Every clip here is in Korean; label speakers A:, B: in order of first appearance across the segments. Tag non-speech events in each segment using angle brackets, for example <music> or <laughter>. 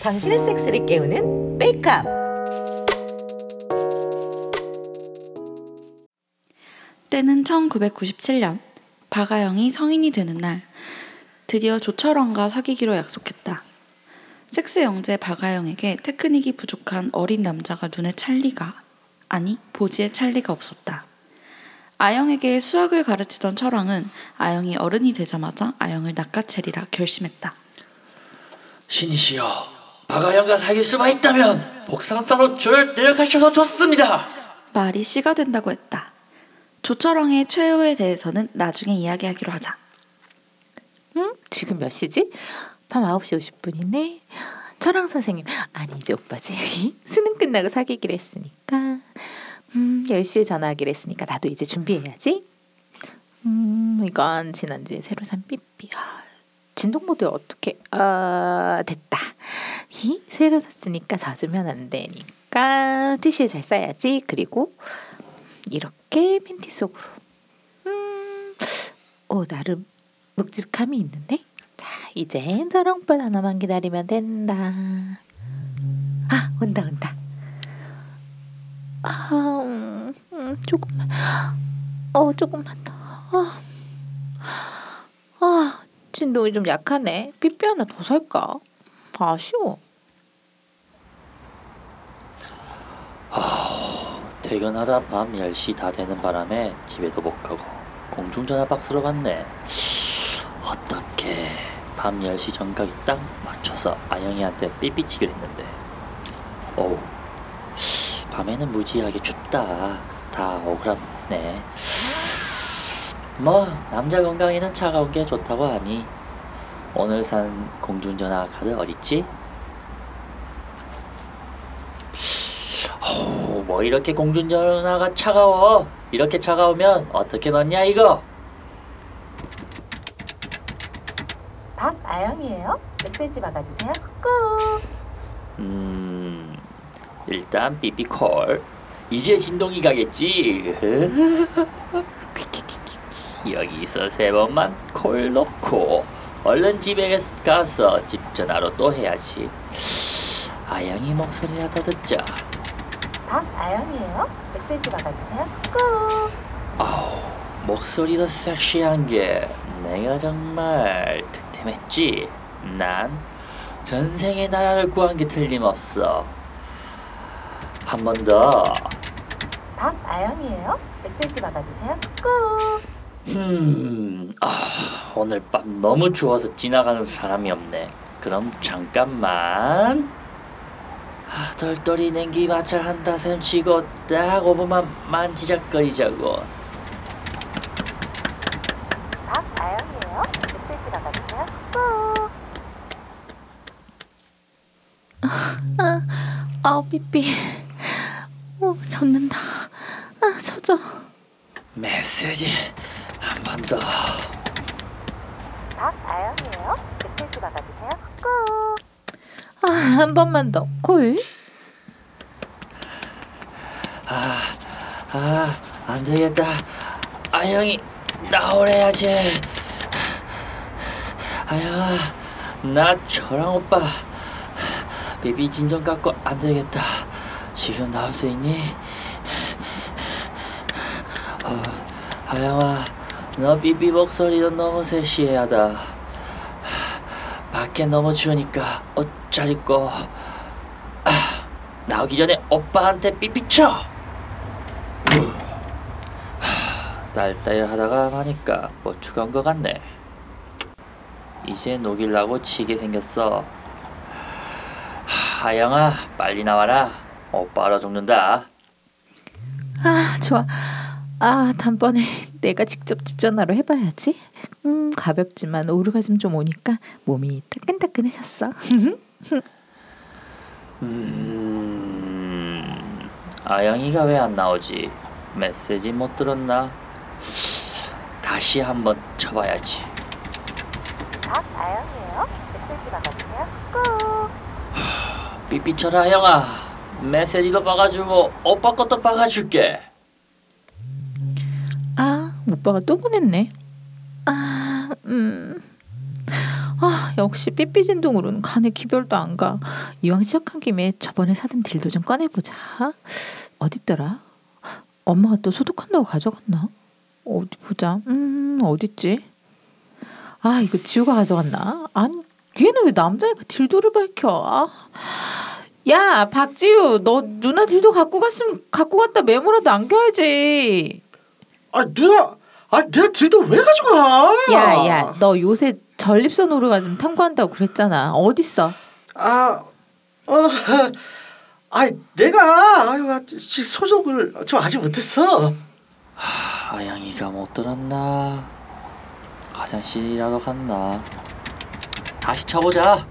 A: 당신의 섹스를 깨우는 메이크업.
B: 때는 1997년 박아영이 성인이 되는 날 드디어 조철원과 사귀기로 약속했다. 섹스 영재 박아영에게 테크닉이 부족한 어린 남자가 눈에 찰 리가 아니 보지에 찰 리가 없었다. 아영에게 수학을 가르치던 철왕은 아영이 어른이 되자마자 아영을 낚아채리라 결심했다.
C: 신이시여, 박아영과 사귈 수만 있다면 복상사로 저를 데려가셔서 좋습니다.
B: 말이 씨가 된다고 했다. 조철왕의 최후에 대해서는 나중에 이야기하기로 하자.
D: 응? 지금 몇 시지? 밤 9시 50분이네. 철왕 선생님, 아니 이제 오빠지. 수능 끝나고 사귀기로 했으니까. 음, 10시에 전화하기로 했으니까 나도 이제 준비해야지. 음, 이건 지난주에 새로 산 삐삐. 아, 진동 모드 어떻게? 아, 됐다. 히, 새로 샀으니까 젖으면 안 되니까 티슈에 잘 싸야지. 그리고 이렇게 팬티 속으로. 음, 어, 나름 묵직함이 있는데? 자, 이제 저랑빛 하나만 기다리면 된다. 아, 온다, 온다. 아, 조금만. 어, 조금만 더. 아, 아, 진동이 좀 약하네. 삐삐 하나 더 살까? 아쉬워.
C: 퇴근하다 밤 10시 다 되는 바람에 집에도 못 가고 공중전화 박스로 갔네. 어떻게 밤 10시 정각이 딱 맞춰서 아영이한테 삐삐치기로 했는데 어우 밤에는 무지하게 춥다. 다 억울하네. 뭐 남자 건강에는 차가운 게 좋다고 하니 오늘 산 공중전화 카드 어딨지? 뭐 이렇게 공중전화가 차가워? 이렇게 차가우면 어떻게 넣냐 이거?
D: 박아영이에요. 메시지 박아주세요. 꾹.
C: 음 일단 삐삐콜 이제 진동이 가겠지 <laughs> 여기서 세 번만 콜 넣고 얼른 집에 가서 집 전화로 또 해야지 아영이 목소리라도 듣자
D: 박아영이에요. 메시지 박아주세요. 꾹.
C: 아우 목소리도 섹시한 게 내가 정말 득템했지 난 전생에 나라를 구한 게 틀림없어 한 번 더
D: 박아영이에요. 메시지 박아주세요. 꾹.
C: 음, 아, 오늘 밤 너무 추워서 지나가는 사람이 없네. 그럼 잠깐만. 아, 똘똘이 냉기 마찰 한다 셈 치고 딱 5분만 만지작거리자고.
D: 박아영이에요. 메시지 박아주세요. 꾹. 아, 아, 삐삐. 오, 젖는다. 아, 젖어.
C: 메시지 한 번 더.
D: 박아영이에요. 메시지 박아주세요. 꾹. 아, 한 번만 더. 콜.
C: 아, 아, 안 되겠다. 아영이 나오래야지. 아영아, 나 저랑 오빠 비비 진정 갖고 안 되겠다. 지금 나올 수 있니? 어, 아영아, 너 비비 목소리도 너무 섹시하다. 밖에 너무 추우니까 옷 잘 입고 아, 나오기 전에 오빠한테 삐삐 쳐. 딸딸 하다가 하니까 뽀추가 온것 같네. 이제 녹일라고 치게 생겼어. 하영아, 빨리 나와라. 오빠 얼어 죽는다.
D: 아, 좋아. 아, 단번에 <laughs> 내가 직접 집 전화로 해봐야지. 음, 가볍지만 오르가즘 좀 오니까 몸이 따끈따끈해졌어. <laughs>
C: 음, 아영이가 왜 안 나오지? 메시지 못 들었나? 다시 한번 쳐봐야지.
D: 박아영이에요. 메시지 박아주세요. 꾹.
C: 삐삐 쳐라 하영아. 메시지도 박아주고 오빠 것도 박아줄게.
D: 아, 오빠가 또 보냈네. 아, 음. 아 역시 삐삐 진동으로는 간에 기별도 안 가. 이왕 시작한 김에 저번에 사둔 딜도 좀 꺼내보자. 어딨더라? 엄마가 또 소독한다고 가져갔나? 어디 보자. 음 어딨지? 아 이거 지우가 가져갔나? 아니 얘는 왜 남자애가 딜도를 밝혀? 아. 야 박지우 너 누나 딜도 갖고 갔으면 갖고 갔다 메모라도 남겨야지.
E: 아 누나, 아 내가 딜도 왜 가지고 가?
D: 야 야 너 요새 전립선 오르가즘 탐구한다고 그랬잖아. 어딨어?
E: 아, 어, <laughs> 아 내가 아유 소독을 좀 아직 못했어.
C: 하, 아양이가 못 들었나? 화장실이라도 갔나? 다시 쳐보자.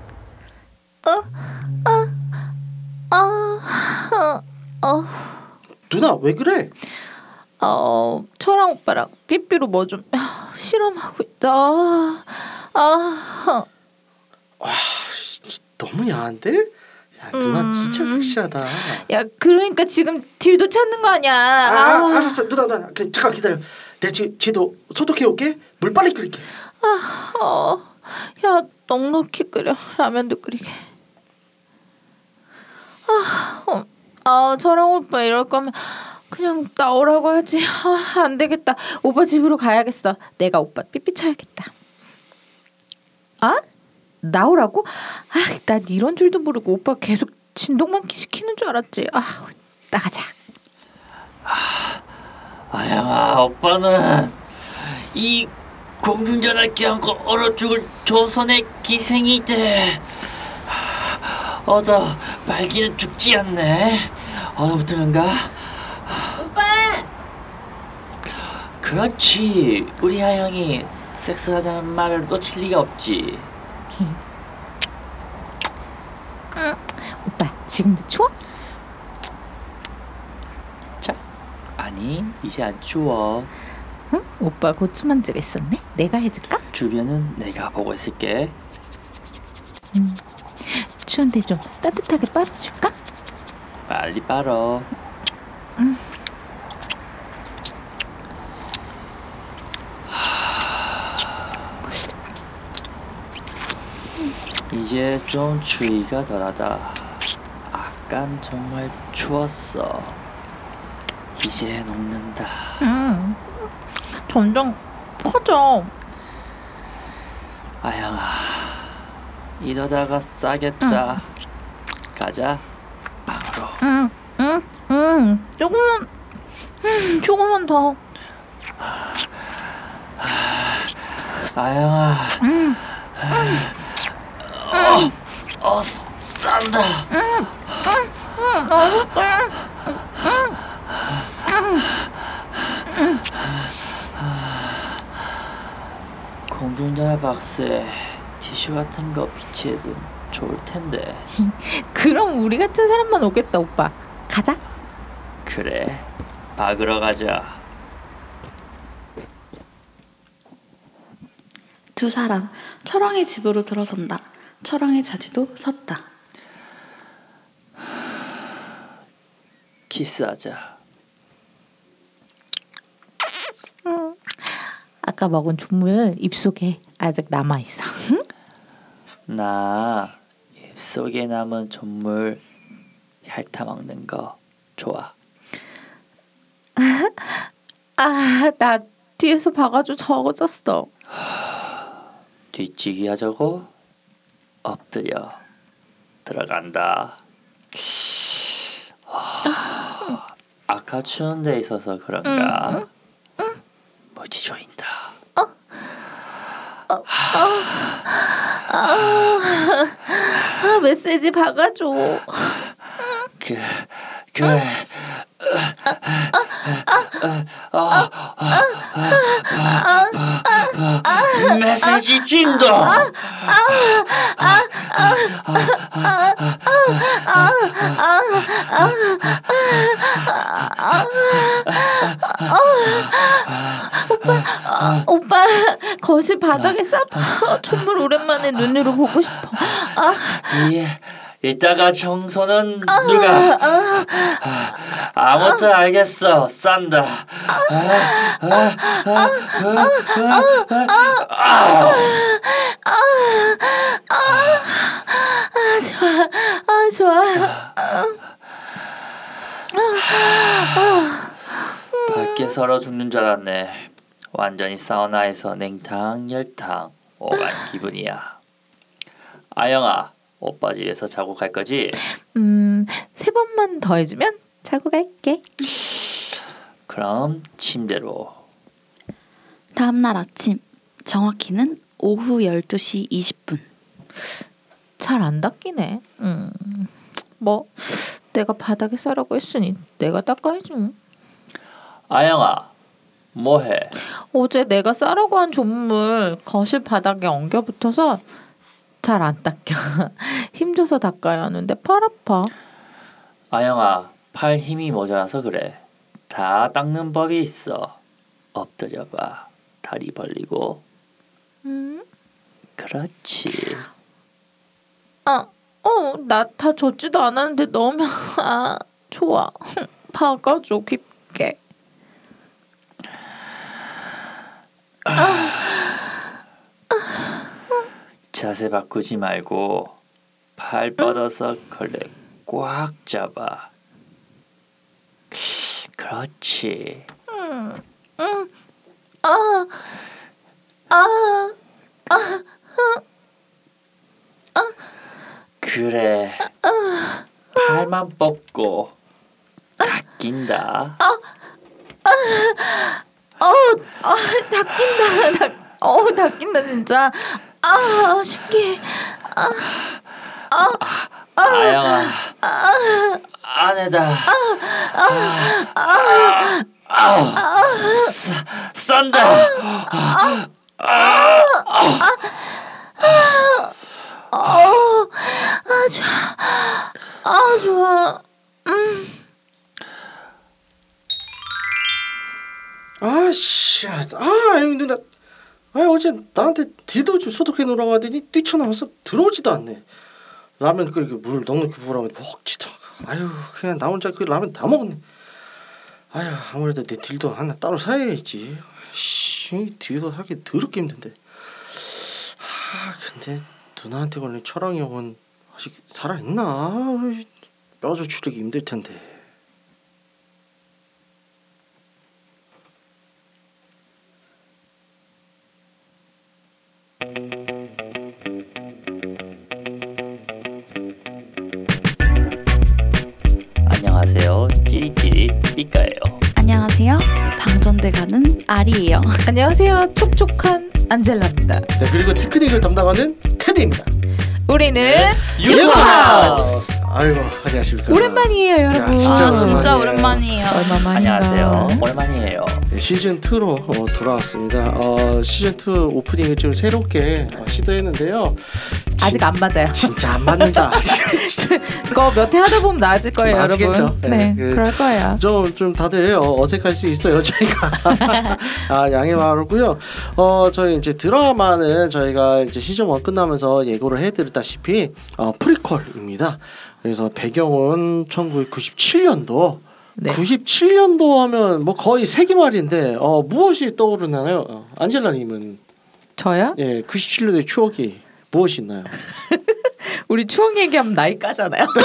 E: 누나 왜 그래?
D: 어 철랑 오빠랑 삐삐로 뭐 좀 실험하고 있다. 아,
E: 너무 야한데? 야 누나
D: 음.
E: 진짜 섹시하다.
D: 야 그러니까 지금 딜도 찾는 거 아니야?
E: 아,
D: 아,
E: 알았어 누나 누나 그, 잠깐 기다려. 내가 지, 지도 소독해 올게. 물 빨리 끓일게.
D: 어, 야 넉넉히 끓여 라면도 끓이게. 아, 어, 아 철랑 오빠 이럴 거면 그냥 나오라고 하지. <laughs> 아, 안 되겠다. 오빠 집으로 가야겠어. 내가 오빠 삐삐 쳐야겠다. 아? 나오라고? 아, 난 이런 줄도 모르고 오빠 계속 진동만 시키는 줄 알았지. 아, 나가자.
C: 아양아, 오빠는 이 공중전화 끼얹고 얼어 죽을 조선의 기생이 돼. 얻어 말기는 죽지 않네. 어느부터 간가?
A: 오빠!
C: 그렇지. 우리 아영이 섹스하자는 말을 놓칠 리가 없지.
D: 오빠 지금도 추워?
C: 자, 아니 이제 안 추워.
D: 응? 오빠 고추 만지고 있었네. 내가 해줄까?
C: 주변은 내가 보고 있을게.
D: 추운데 좀 따뜻하게 빨아줄까?
C: 빨리 빨어. 이제 좀 추위가 덜하다. 아깐 정말 추웠어. 이제 녹는다.
D: 응. 점점 커져.
C: 아영아, 이러다가 싸겠다. 가자. 방으로.
D: 응, 응, 응. 조금만, 음, 조금만 더.
C: 아영아.
D: 응.
C: 어, 어, 싼다. 공중전화 박스에 티슈 같은 거 비치해 도 좋을 텐데. <laughs>
D: 그럼 우리 같은 사람만 오겠다, 오빠. 가자.
C: 그래, 박으러 가자.
B: 두 사람 철왕의 집으로 들어선다. 철왕의 자지도 섰다.
C: 키스하자.
D: 아까 먹은 조물 입속에 아직 남아 있어.
C: 나 입속에 남은 전물 핥아 먹는 거 좋아. <laughs>
D: 아, 나 뒤에서 봐가지고 적어졌어.
C: 뒤치기 하자고 엎드려 들어간다. 아, 아까 추운 데 있어서 그런가? 무지 조인다.
D: 아, 메시지 박아줘.
C: 그 그래. 메시지 진다.
D: 아, 오빠 거실 바닥에 싸봐. 정말 오랜만에 눈으로 보고 싶어.
C: 이 이따가 청소는 누가? 아, 아무튼 알겠어. 싼다. 아, 아, 아, 아, 아,
D: 아 좋아.
C: 밖에 서러 죽는 줄 알았네. 완전히 사우나에서 냉탕 열탕 오간 기분이야. 아영아, 오빠 집에서 자고 갈 거지?
D: 음 세 번만 더 해주면 자고 갈게.
C: 그럼 침대로.
B: 다음 날 아침 정확히는 오후 12시 20분.
D: 잘 안 닦이네. 음. 뭐 내가 바닥에 싸라고 했으니 내가 닦아야지. 뭐.
C: 아영아, 뭐해?
D: 어제 내가 싸라고 한 존물 거실 바닥에 엉겨 붙어서 잘 안 닦여. <laughs> 힘줘서 닦아야 하는데 팔 아파.
C: 아영아, 팔 힘이 모자라서 그래. 다 닦는 법이 있어. 엎드려봐. 다리 벌리고.
D: 음.
C: 그렇지.
D: 아, 어, 나 다 젖지도 않았는데 넣으면 <laughs> 아, 좋아. <laughs> 박아줘 깊게.
C: 자세 바꾸지 말고 팔 뻗어서 걸레 꽉 잡아. 그렇지.
D: 아, 아,
C: 그래. 팔만 뻗고 닦인다.
D: 닦인다. 닦, 어, 닦인다 진짜. 아, 신기해.
C: 아영아. 안에다. 아, 아, 싸, 싼다.
D: 어, 아 좋아. 아 좋아.
E: 아씨, 아, 아유 누나, 아 어제 나한테 디도 좀 소독해 놓으라고 하더니 뛰쳐나와서 들어오지도 않네. 라면 끓이고 물 넉넉히 부으라고 먹지도. 아유 그냥 나 혼자 그 라면 다 먹었네. 아유 아무래도 내 딜도 하나 따로 사야지. 씨, 딜도 하기 더럽게 힘든데. 아 근데 누나한테 걸린 철왕이 형은 아직 살아있나? 뼈 조추르기 힘들 텐데.
C: 삐까예요.
B: 안녕하세요. 방전대 가는 아리예요. <laughs>
D: 안녕하세요. 촉촉한 안젤라입니다.
E: 네, 그리고 테크닉을 담당하는 테디입니다.
D: 우리는
E: 유쿠하우스. 아이고 안녕하십니까.
D: 오랜만이에요, 여러분.
E: 야, 진짜
B: 아 진짜
E: 오랜만이에요.
B: 오랜만이에요.
D: 얼마만인가.
C: 안녕하세요. 오랜만이에요.
E: 네, 시즌 2로 어, 돌아왔습니다. 어, 시즌 2 오프닝을 좀 새롭게 어, 시도했는데요.
D: 아직 안 맞아요.
E: 진짜 안 맞는다. <laughs>
D: 그거 몇 회 하다 보면 나아질 거예요,
E: 맞겠죠.
D: 여러분.
E: 네,
D: 네,
E: 그-
D: 그럴 거예요.
E: 좀, 좀 다들 어, 어색할 수 있어요 저희가 <laughs> 아 양해 바라고요 어 저희 이제 드라마는 저희가 이제 시즌 1 끝나면서 예고를 해드렸다시피 어, 프리퀄입니다 그래서 배경은 1997년도
D: 네.
E: 97년도 하면 뭐 거의 세기말인데 어 무엇이 떠오르나요 어, 안젤라님은
D: 저요?
E: 예 97년도의 추억이 무엇이 있나요? <laughs>
D: 우리 추억 얘기하면 나이 까잖아요. <laughs>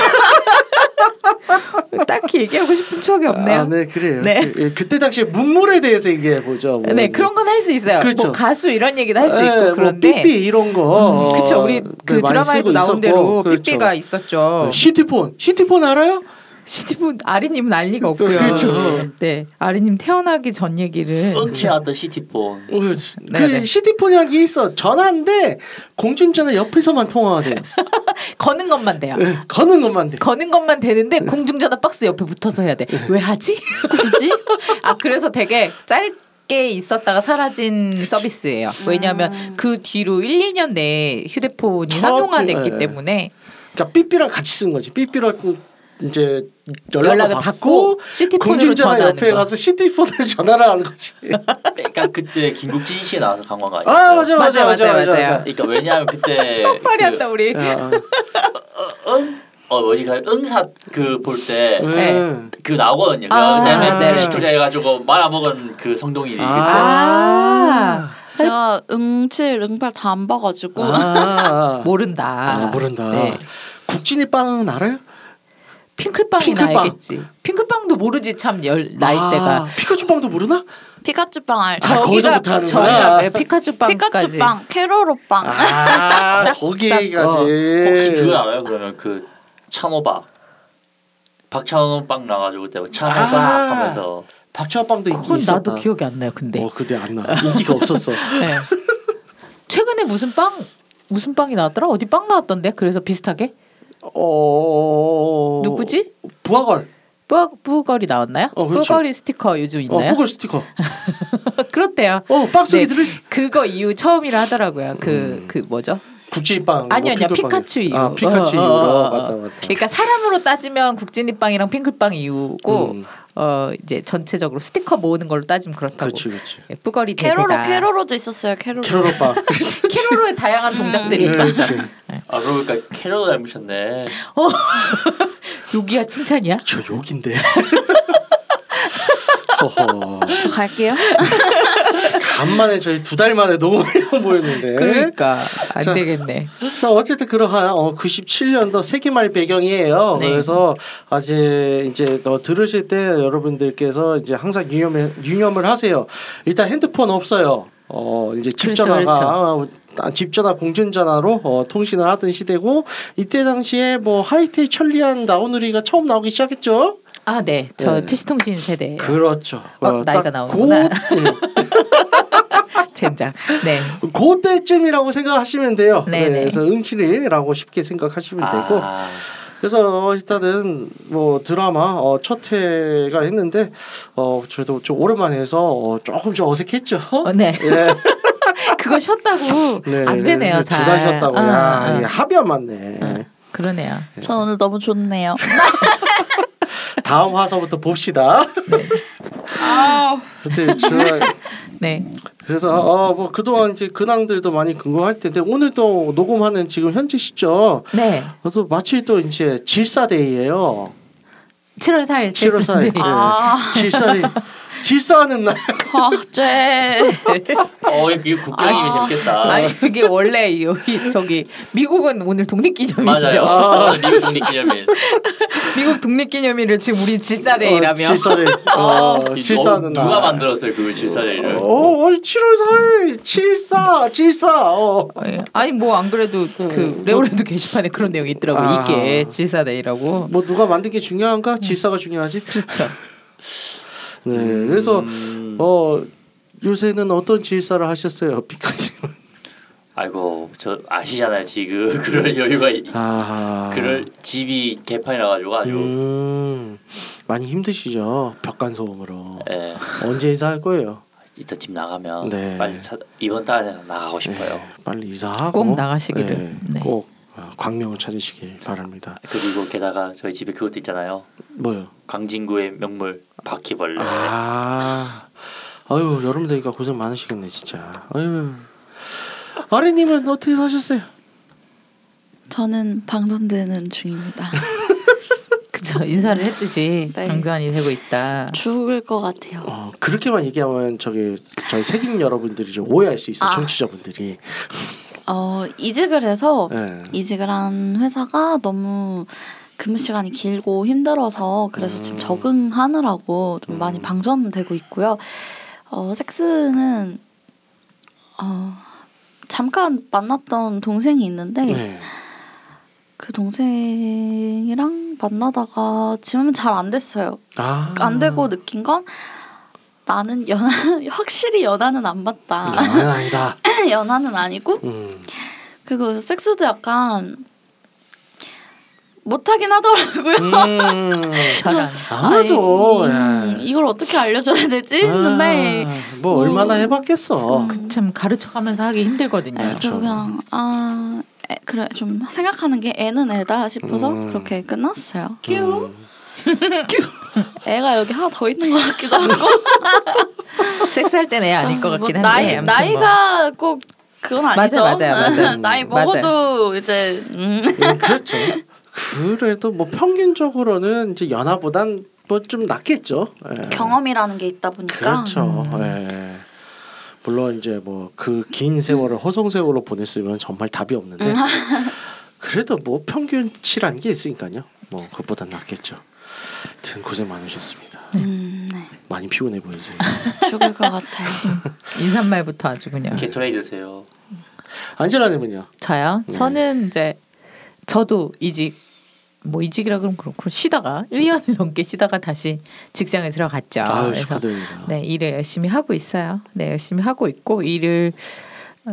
D: 딱히 얘기하고 싶은 추억이 없네요.
E: 아, 네 그래요.
D: 네.
E: 그, 예, 그때 당시에 문물에 대해서 얘기해 보죠. 뭐,
D: 네, 그런 건 할 수 있어요.
E: 그렇죠.
D: 뭐 가수 이런 얘기도 할수
E: 예,
D: 있고
E: 뭐
D: 그런데
E: 삐삐 이런 거.
D: 음, 그쵸 우리
E: 어,
D: 그
E: 네, 많이
D: 드라마에도 나온
E: 있었고,
D: 대로
E: 그렇죠.
D: 삐삐가 있었죠.
E: 네, 시티폰 시티폰 알아요?
D: 시티분 아리님은 알 리가 없고요.
E: 그렇죠.
D: 네, 아리님 태어나기 전 얘기를
C: 엉키나던 시티폰.
E: 어, 그
D: 네, 네.
E: 시티폰이라는 게 있어. 전화인데 공중전화 옆에서만 통화가 돼요. <laughs>
D: 거는 것만 돼요.
E: 예, 거는 것만 돼.
D: 거는 것만 되는데 공중전화 박스 옆에 붙어서 해야 돼. 왜 하지? 굳이? 아 그래서 되게 짧 게 있었다가 사라진 서비스예요. 왜냐하면 그 뒤로 1, 2년 내에 휴대폰이 상용화됐기
E: 예.
D: 때문에
E: 그러니까 삐삐랑 같이 쓴 거지. 삐삐랑 그 이제 연락을,
D: 연락을
E: 받고,
D: 받고 시티폰으로 전화하는
E: 옆에
D: 거.
E: 가서 시티폰으로 <laughs> 전화를 하는 거지.
C: 그러니까 그때 김국진 씨 나와서 간 건가
E: 아 맞아
D: 맞아,
E: 맞아 맞아
D: 맞아.
C: 그러니까 왜냐하면 그때 <laughs>
D: 처음발이었다 우리.
E: 야, <laughs>
C: 응? 어 뭐지 그 응사 그 볼 때그
E: 네.
C: 나오거든요. 그
D: 아,
C: 다음에
D: 네.
C: 주식 투자해가지고 말아먹은 그 성동일이
D: 아.
B: 제가 응칠 응팔 다 안 봐가지고
E: 아,
D: 모른다.
E: 아, 모른다.
D: 네.
E: 국진이 빵은 알아요?
D: 핑클빵이나
E: 핑클빵.
D: 알겠지. 핑클빵도 모르지 참 열 나이대가.
E: 아, 피카츄 빵도 모르나?
B: 피카츄 빵 알죠?
E: 아, 거기서부터
D: 저기가
E: 하는구나.
D: 저기가 왜 피카츄 빵까지.
B: 피카츄 빵, 캐로로 빵.
E: 아 <laughs> 거기까지.
C: 혹시 그거 알아요? 그러면 그 찬호박 박찬호 빵 나가지고 그때 뭐 찬호박
E: 아.
C: 하면서
E: 박찬호 빵도 인기
D: 그건
E: 있었다.
D: 나도 기억이 안 나요. 근데
E: 어 그때 안 나. 인기가 없었어. <laughs>
D: 네. 최근에 무슨 빵 무슨 빵이 나왔더라? 어디 빵 나왔던데? 그래서 비슷하게
E: 어
D: 누구지?
E: 부하걸.
D: 뿌 뿌걸이 나왔나요?
E: 어, 그렇죠.
D: 뿌걸이 스티커 요즘
E: 어
D: 있나요?
E: 부걸 스티커. <laughs>
D: 그렇대요.
E: 어빵 속에
D: 네.
E: 들어있어.
D: 그거 이후 처음이라 하더라고요. 그그
E: 음.
D: 뭐죠?
E: 국진빵.
D: 아니
E: 뭐
D: 아니요
E: 핑클빵.
D: 피카츄 이후.
E: 아 피카츄
D: 어, 어,
E: 이후로
D: 어, 어.
E: 맞다 맞다.
D: 그러니까 사람으로 따지면 국진이 빵이랑 핑클빵 이후고
E: 음,
D: 어 이제 전체적으로 스티커 모으는 걸로 따지면 그렇다고.
E: 그렇지 그렇지.
D: 예, 뿌걸이
B: 캐로로
D: 대세다.
B: 캐로로도 있었어요. 캐로로.
E: 캐롤 오빠. <laughs>
D: 캐로로의 다양한 동작들이
B: 음.
D: 있었죠.
C: 아 그러고 보니까 캐롤 닮으셨네. <laughs>
D: 여기야 칭찬이야?
E: 저 욕인데. <laughs>
B: 저 갈게요.
E: 간만에 저희 두 달 만에 너무 많이 보였는데.
D: 그러니까 안
E: 자,
D: 되겠네.
E: 그래서 어쨌든 그러한 어, 97년도 세계말 배경이에요.
D: 네.
E: 그래서 아직 이제 너 들으실 때 여러분들께서 이제 항상 유념을 유념을 하세요. 일단 핸드폰 없어요. 어 이제 집
D: 그렇죠,
E: 아, 집 전화 공중 전화로 어, 통신을 하던 시대고 이때 당시에 뭐 하이테크 천리안 나우누리가 처음 나오기 시작했죠.
D: 아 네, 저
E: 네.
D: 피스통신 세대.
E: 그렇죠.
D: 어, 나이가
E: 딱
D: 나오는구나.
E: 그, 음, <laughs>
D: 젠장. 네.
E: 그때쯤이라고 생각하시면 돼요.
D: 네네.
E: 네, 그래서 응칠이라고 쉽게 생각하시면 되고
C: 아,
E: 그래서 일단은 뭐 드라마 어, 첫 회가 했는데 어 저도 좀 오랜만에 해서 어, 조금 좀 어색했죠.
D: 어, 네. <laughs>
E: 예. <laughs>
D: 그거 쉬었다고
E: 네,
D: 안 되네요. 잘.
E: 두달 쉬었다고.
D: 아,
E: 야,
D: 아.
E: 합이 안 맞네.
D: 아. 그러네요.
B: 저 오늘 너무 좋네요. <laughs>
E: 다음 화서부터 봅시다.
B: 아,
E: 하여튼 주말- <laughs>
D: 네.
E: 그래서 어 뭐 그동안 이제 근황들도 많이 궁금할 텐데 오늘도 녹음하는 지금 현재 시점
D: 네.
E: 또 마치 또 이제 질사데이예요.
D: 7월 4일
E: 7월 4일.
D: 네.
B: 아,
E: 질사데이. 질싸하는 날.
B: 아, 쟤.
C: 어 이거 국장님이
B: 아.
C: 재밌겠다.
D: 아니 이게 원래 여기 저기 미국은 오늘 독립기념일이죠.
C: 아. 미국 독립기념일. <laughs>
D: 미국 독립기념일을 지금 우리 질싸데이라며.
E: 어, 질싸데이. 어,
C: 이
E: 질싸하는
C: 누가
E: 날.
C: 만들었어요 그 질싸데이를?
E: 어, 어 7월 4일 74 74. 어.
D: 예. 아니 뭐 안 그래도 그 레오레도 게시판에 그런 내용이 있더라고
E: 음. 아.
D: 이게 질싸데이라고.
E: 뭐 누가 만든 게 중요한가? 질사가 중요하지.
D: 그렇죠. <laughs>
E: 네. 그래서
C: 음,
E: 어 요새는 어떤 질사를 하셨어요, 피카님?
C: 아이고 저 아시잖아요 지금 <laughs> 그럴 여유가 이-
E: 아.
C: 그럴 집이 개판이 나가지고 아주
E: 음. 많이 힘드시죠? 벽간 소음으로.
C: 예
E: 언제 이사할 거예요?
C: 이따 집 나가면
E: 네.
C: 빨리 차, 이번 달에 나가고 싶어요.
E: 네, 빨리 이사하고
D: 꼭 나가시기를.
E: 네,
D: 네.
E: 꼭 어, 광명을 찾으시길 바랍니다.
C: 그리고 게다가 저희 집에 그것도 있잖아요.
E: 뭐요?
C: 광진구의 명물 바퀴벌레.
E: 아, 아유 여름 되니까 고생 많으시겠네 진짜. 아유, 아래님은 어떻게 사셨어요?
B: 저는 방송되는 중입니다. <laughs>
D: 그죠. 인사를 했듯이
B: 네.
D: 방관이 되고 있다.
B: 죽을 것 같아요.
E: 어, 그렇게만 얘기하면 저기 저희 색인 여러분들이 좀 오해할 수 있어.
B: 아.
E: 청취자분들이.
B: 어, 이직을 해서
E: 네.
B: 이직을 한 회사가 너무 근무 시간이 길고 힘들어서 그래서 지금
E: 음.
B: 적응하느라고 좀
E: 음.
B: 많이 방전되고 있고요. 어, 섹스는 어, 잠깐 만났던 동생이 있는데
E: 네.
B: 그 동생이랑 만나다가 지금은 잘 안 됐어요.
E: 아.
B: 안 되고 느낀 건 나는 연하 <laughs> 확실히 연하는 안 맞다.
E: 아, 아니다.
B: 연하는 아니고
E: 음.
B: 그리고 섹스도 약간 못하긴 하더라고요.
E: 음. <laughs>
D: 저랑
E: 아무래도
B: 아이, 음,
E: 예.
B: 이걸 어떻게 알려줘야 되지 했는데
E: 아, 뭐 얼마나 해봤겠어.
B: 음.
D: 참 가르쳐가면서 하기 힘들거든요.
B: 네, 그래서 그냥 아 애, 그래 좀 생각하는 게 애는 애다 싶어서
E: 음.
B: 그렇게 끝났어요.
E: 음. <laughs>
B: 애가 여기 하나 더 있는 것 같기도 하고 <laughs>
D: 섹스할 때는 애 아닐
B: 좀것뭐
D: 같긴 한데
B: 나이
D: 아무튼 뭐.
B: 나이가 꼭 그건 아니죠.
D: 맞아요, 맞아요, 맞아요. <laughs>
B: 나이
D: 맞아요.
B: 먹어도 이제 음.
E: 음, 그렇죠. 그래도 뭐 평균적으로는 이제 연하보단 뭐 좀 낫겠죠. 예.
B: 경험이라는 게 있다 보니까
E: 그렇죠.
D: 음.
E: 예. 물론 이제 뭐 그 긴 세월을 허송 세월로 보냈으면 정말 답이 없는데
B: 음.
E: 그래도 뭐 평균치라는 게 있으니까요. 뭐 그것보단 낫겠죠. 든 고생 많으셨습니다.
B: 음, 네.
E: 많이 피곤해 보이세요. <laughs>
B: 죽을 것 같아요. <laughs>
D: 인사말부터 아주 그냥
C: 드세요.
E: 안젤라님은요?
D: 저요.
E: 네.
D: 저는 이제 저도 이직 뭐 이직이라 그러면 그렇고 쉬다가 1년을 <laughs> 넘게 쉬다가 다시 직장에 들어갔죠.
E: 아유
D: 그래서
E: 축하드립니다.
D: 네 일을 열심히 하고 있어요. 네 열심히 하고 있고 일을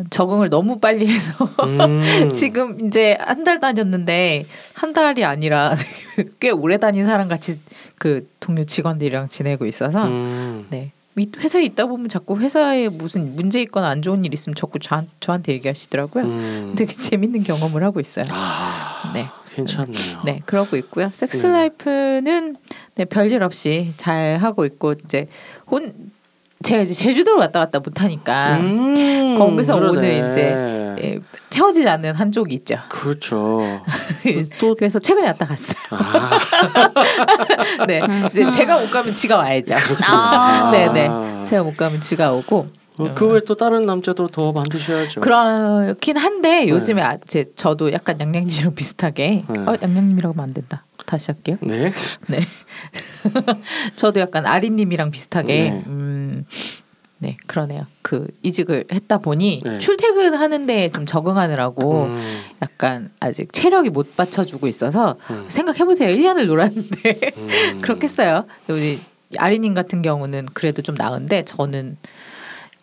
D: 적응을 너무 빨리 해서
E: 음. <laughs>
D: 지금 이제 한 달 다녔는데 한 달이 아니라 <laughs> 꽤 오래 다닌 사람 같이 그 동료 직원들이랑 지내고 있어서
E: 음.
D: 네. 이 회사에 있다 보면 자꾸 회사에 무슨 문제 있거나 안 좋은 일 있으면 자꾸 저, 저한테 얘기하시더라고요.
E: 음.
D: 되게 재밌는 경험을 하고 있어요.
E: 아
D: 네.
E: 괜찮네요.
D: 네, 그러고 있고요. 섹스
E: 네.
D: 라이프는 네, 별일 없이 잘 하고 있고 이제 혼 제가 이제 제주도를 왔다 갔다 못 하니까
E: 음,
D: 거기서
E: 그러네.
D: 오는 이제 예, 채워지지 않는 한쪽이 있죠.
E: 그렇죠. <laughs> 또
D: 그래서 최근에 왔다 갔어요.
E: 아, <laughs>
D: 네, 이제 제가 못 가면 지가 와야죠.
B: 아.
D: 네, 네. 제가 못 가면 지가 오고.
E: 어, 그 외에 또 다른 남자도 더 만드셔야죠.
D: 그렇긴 한데 요즘에 아, 제 저도 약간 양양님이랑 비슷하게
E: 네.
D: 어, 양양님이라고 하면 안 된다. 다시 할게요.
E: 네.
D: 네. <laughs> 저도 약간 아리님이랑 비슷하게
E: 네.
D: 음, 네 그러네요. 그 이직을 했다 보니
E: 네.
D: 출퇴근하는데 좀 적응하느라고
E: 음,
D: 약간 아직 체력이 못 받쳐주고 있어서
E: 음,
D: 생각해 보세요. 1년을 놀았는데
E: 음. <laughs>
D: 그렇겠어요. 우리 아리님 같은 경우는 그래도 좀 나은데 저는